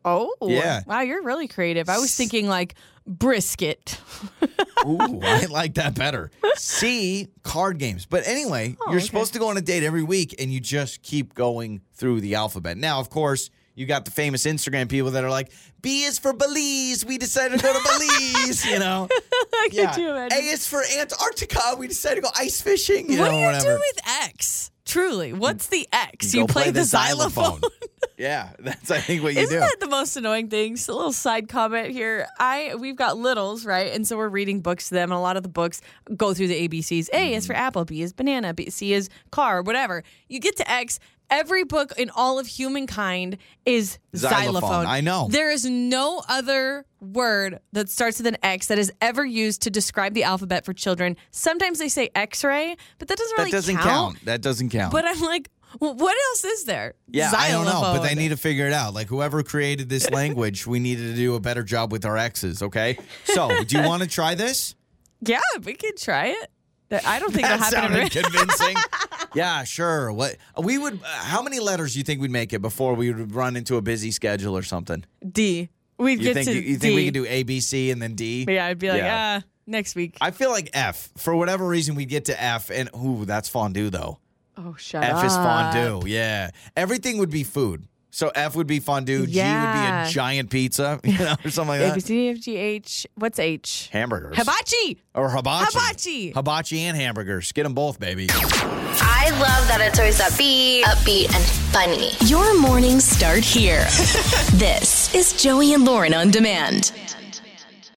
Oh. Yeah. Wow, you're really creative. I was thinking like brisket. Ooh, I like that better. C, card games. But anyway, Oh, you're okay. supposed to go on a date every week and you just keep going through the alphabet. Now, of course, you got the famous Instagram people that are like, B is for Belize. We decided to go to Belize, you know? You imagine? A is for Antarctica. We decided to go ice fishing, you what know, do you whatever. do with X? Truly, what's the X? Go You play, the, xylophone. yeah, that's I think what you Isn't do. that the most annoying thing? Just a little side comment here. I we've got littles, right? And so we're reading books to them, and a lot of the books go through the ABCs. A is for Mm-hmm. apple, B is banana, B, C is car, whatever. You get to X. Every book in all of humankind is Xylophone. xylophone. I know. There is no other word that starts with an X that is ever used to describe the alphabet for children. Sometimes they say X-ray, but that doesn't that really doesn't count. That doesn't count. But I'm like, well, what else is there? Yeah, I don't know, but they need to figure it out. Like whoever created this language, we needed to do a better job with our X's. Okay, so do you want to try this? Yeah, we could try it. That- I don't think That that'll happen. sounded convincing. yeah, sure. What we would? Uh, how many letters do you think we'd make it before we would run into a busy schedule or something? D. We'd You get think to you, you think we could do A, B, C, and then D? Yeah, I'd be like, Yeah. ah, next week. I feel like F. For whatever reason, we'd get to F, and ooh, that's fondue though. oh, shut F up. is fondue. Yeah, everything would be food. So F would be fondue. G would be a giant pizza, you know, or something like that. B, C, D, F, G, H. What's H? Hamburgers. Hibachi. Or hibachi. Hibachi. Hibachi and hamburgers. Get them both, baby. I love that it's always upbeat, upbeat, and funny. Your mornings start here. this is Joey and Lauren on demand.